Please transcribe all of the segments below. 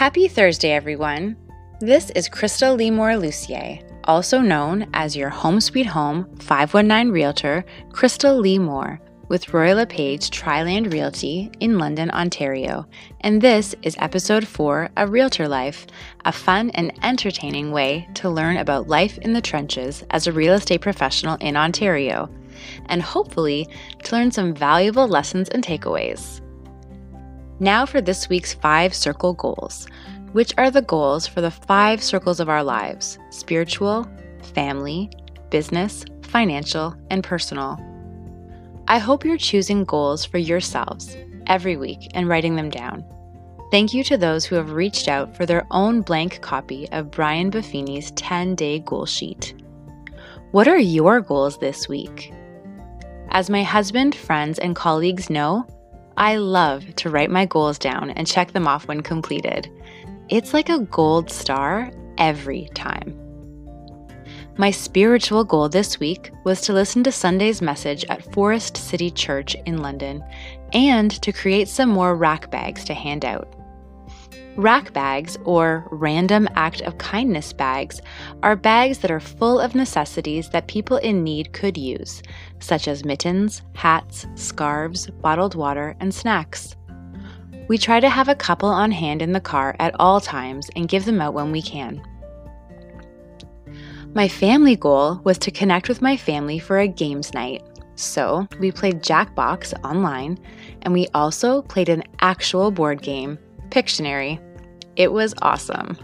Happy Thursday, everyone. This is Krista Lemore Lucier, also known as your Home Sweet Home 519 Realtor, Krista Lemore, with Royal LePage Triland Realty in London, Ontario. And this is episode 4 of Realtor Life, a fun and entertaining way to learn about life in the trenches as a real estate professional in Ontario, and hopefully to learn some valuable lessons and takeaways. Now for this week's five circle goals, which are the goals for the five circles of our lives spiritual, family, business, financial, and personal. I hope you're choosing goals for yourselves every week and writing them down. Thank you to those who have reached out for their own blank copy of Brian Buffini's 10 day goal sheet. What are your goals this week? As my husband, friends, and colleagues know, I love to write my goals down and check them off when completed. It's like a gold star every time. My spiritual goal this week was to listen to Sunday's message at Forest City Church in London and to create some more rack bags to hand out. Rack bags, or random act of kindness bags, are bags that are full of necessities that people in need could use, such as mittens, hats, scarves, bottled water, and snacks. We try to have a couple on hand in the car at all times and give them out when we can. My family goal was to connect with my family for a games night. So we played Jackbox online, and we also played an actual board game, Pictionary. It was awesome.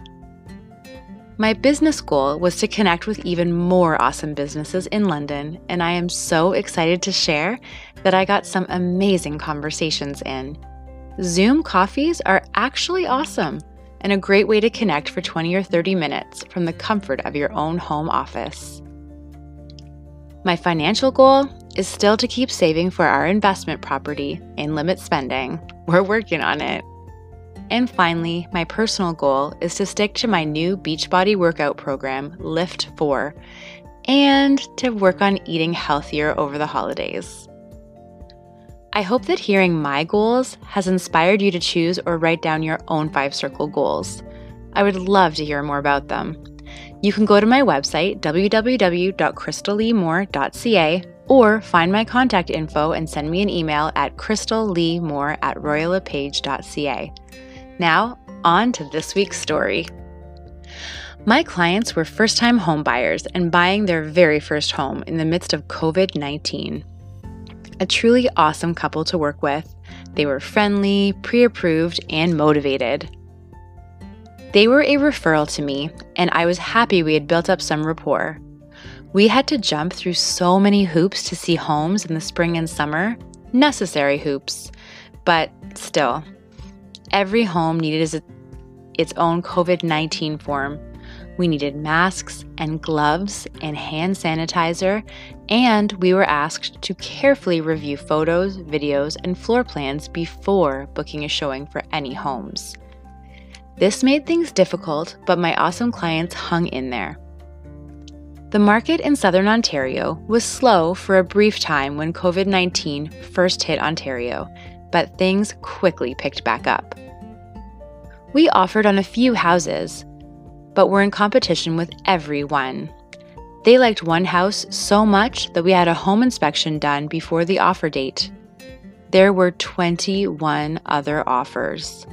My business goal was to connect with even more awesome businesses in London, and I am so excited to share that I got some amazing conversations in. Zoom coffees are actually awesome and a great way to connect for 20 or 30 minutes from the comfort of your own home office. My financial goal is still to keep saving for our investment property and limit spending. We're working on it. And finally, my personal goal is to stick to my new Beachbody workout program, Lift 4, and to work on eating healthier over the holidays. I hope that hearing my goals has inspired you to choose or write down your own five circle goals. I would love to hear more about them. You can go to my website, www.crystallemore.ca, or find my contact info and send me an email at crystallemore at royallepage.ca. Now, on to this week's story. My clients were first time homebuyers and buying their very first home in the midst of COVID 19 a truly awesome couple to work with. They were friendly, pre approved, and motivated. They were a referral to me, and I was happy we had built up some rapport. We had to jump through so many hoops to see homes in the spring and summer, necessary hoops, but still, every home needed its own COVID 19 form we needed masks and gloves and hand sanitizer, and we were asked to carefully review photos, videos, and floor plans before booking a showing for any homes. This made things difficult, but my awesome clients hung in there. The market in southern Ontario was slow for a brief time when COVID 19 first hit Ontario, but things quickly picked back up. We offered on a few houses, but were in competition with everyone. They liked one house so much that we had a home inspection done before the offer date. There were 21 other offers.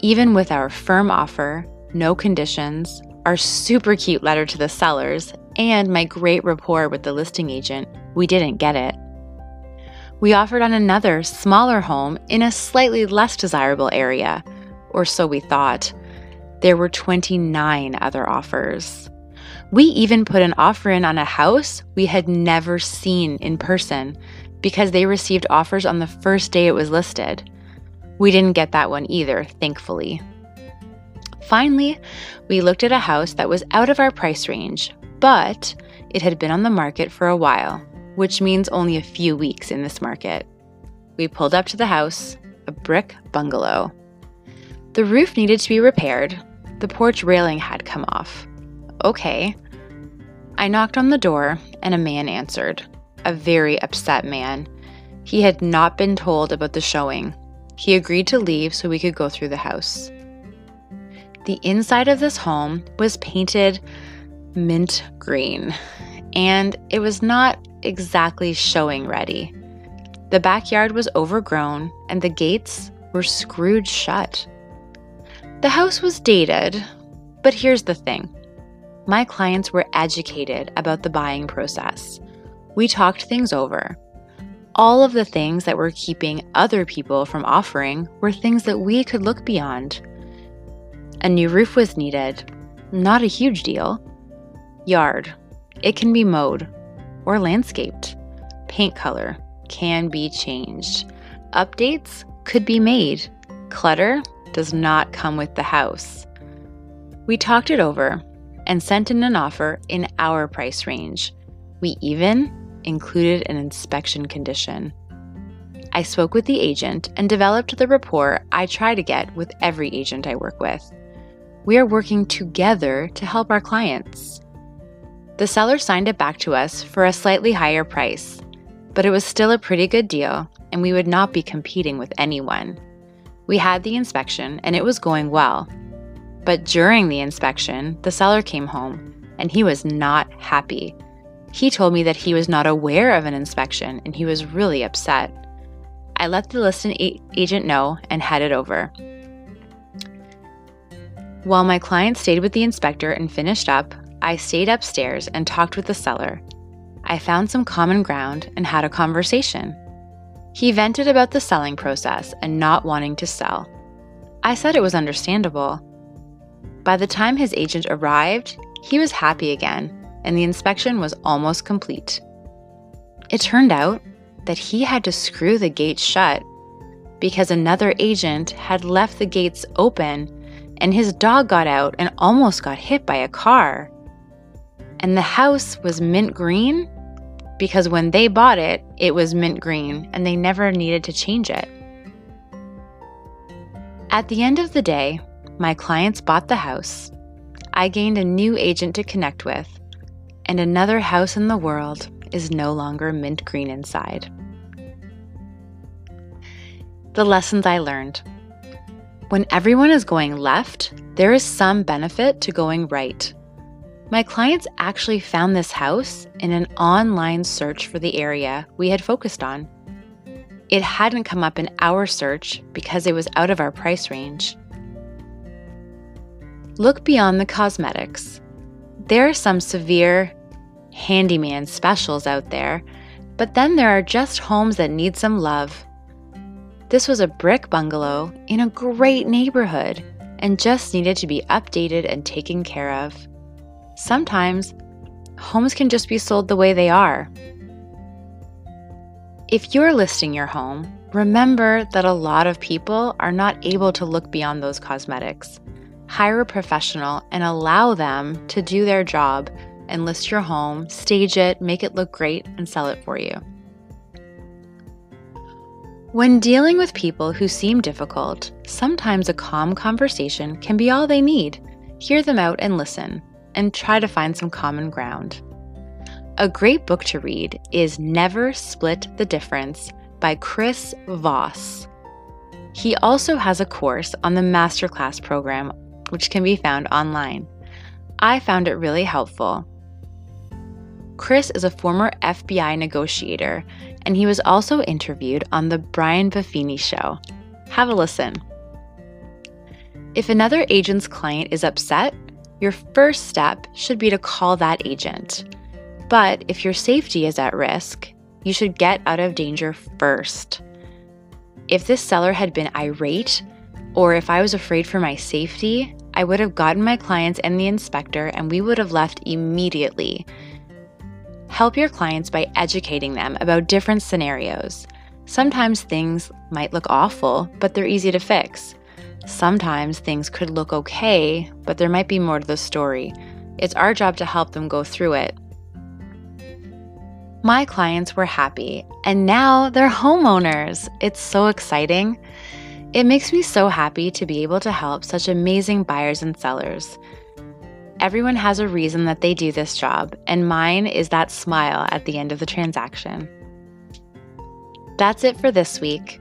Even with our firm offer, no conditions, our super cute letter to the sellers, and my great rapport with the listing agent, we didn't get it. We offered on another, smaller home in a slightly less desirable area, or so we thought there were 29 other offers. We even put an offer in on a house we had never seen in person because they received offers on the first day it was listed. We didn't get that one either, thankfully. Finally, we looked at a house that was out of our price range, but it had been on the market for a while, which means only a few weeks in this market. We pulled up to the house, a brick bungalow. The roof needed to be repaired, the porch railing had come off. Okay. I knocked on the door, and a man answered. A very upset man. He had not been told about the showing. He agreed to leave so we could go through the house. The inside of this home was painted mint green, and it was not exactly showing ready. The backyard was overgrown, and the gates were screwed shut. The house was dated, but here's the thing my clients were educated about the buying process. We talked things over. All of the things that were keeping other people from offering were things that we could look beyond. A new roof was needed, not a huge deal. Yard, it can be mowed or landscaped. Paint color can be changed. Updates could be made. Clutter does not come with the house. We talked it over and sent in an offer in our price range. We even included an inspection condition. I spoke with the agent and developed the rapport I try to get with every agent I work with. We are working together to help our clients. The seller signed it back to us for a slightly higher price, but it was still a pretty good deal, and we would not be competing with anyone. We had the inspection, and it was going well. But during the inspection, the seller came home, and he was not happy. He told me that he was not aware of an inspection, and he was really upset. I let the listing agent know and headed over. While my client stayed with the inspector and finished up, I stayed upstairs and talked with the seller. I found some common ground and had a conversation. He vented about the selling process and not wanting to sell. I said it was understandable. By the time his agent arrived, he was happy again, and the inspection was almost complete. It turned out that he had to screw the gates shut because another agent had left the gates open and his dog got out and almost got hit by a car. And the house was mint green because when they bought it, it was mint green and they never needed to change it. At the end of the day, my clients bought the house. I gained a new agent to connect with, and another house in the world is no longer mint green inside. The lessons I learned. When everyone is going left, there is some benefit to going right. My clients actually found this house in an online search for the area we had focused on. It hadn't come up in our search because it was out of our price range. Look beyond the cosmetics. There are some severe handyman specials out there, but then there are just homes that need some love. This was a brick bungalow in a great neighborhood and just needed to be updated and taken care of. Sometimes, homes can just be sold the way they are. If you're listing your home, remember that a lot of people are not able to look beyond those cosmetics. Hire a professional and allow them to do their job and list your home, stage it, make it look great, and sell it for you. When dealing with people who seem difficult, sometimes a calm conversation can be all they need. Hear them out and listen and try to find some common ground. A great book to read is Never Split the Difference by Chris Voss. He also has a course on the Masterclass program, which can be found online. I found it really helpful. Chris is a former FBI negotiator, and he was also interviewed on The Brian Buffini Show. Have a listen. If another agent's client is upset, your first step should be to call that agent. But if your safety is at risk, you should get out of danger first. If this seller had been irate, or if I was afraid for my safety, I would have gotten my clients and the inspector and we would have left immediately. Help your clients by educating them about different scenarios. Sometimes things might look awful, but they're easy to fix. Sometimes things could look okay, but there might be more to the story. It's our job to help them go through it. My clients were happy, and now they're homeowners. It's so exciting. It makes me so happy to be able to help such amazing buyers and sellers. Everyone has a reason that they do this job, and mine is that smile at the end of the transaction. That's it for this week.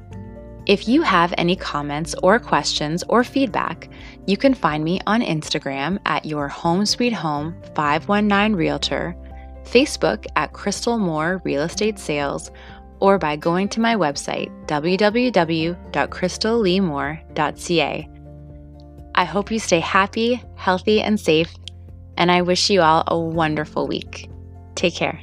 If you have any comments or questions or feedback, you can find me on Instagram at your home sweet home 519 realtor, Facebook at Krista Lemore Real Estate Sales, or by going to my website www.crystalleemore.ca. I hope you stay happy, healthy, and safe, and I wish you all a wonderful week. Take care.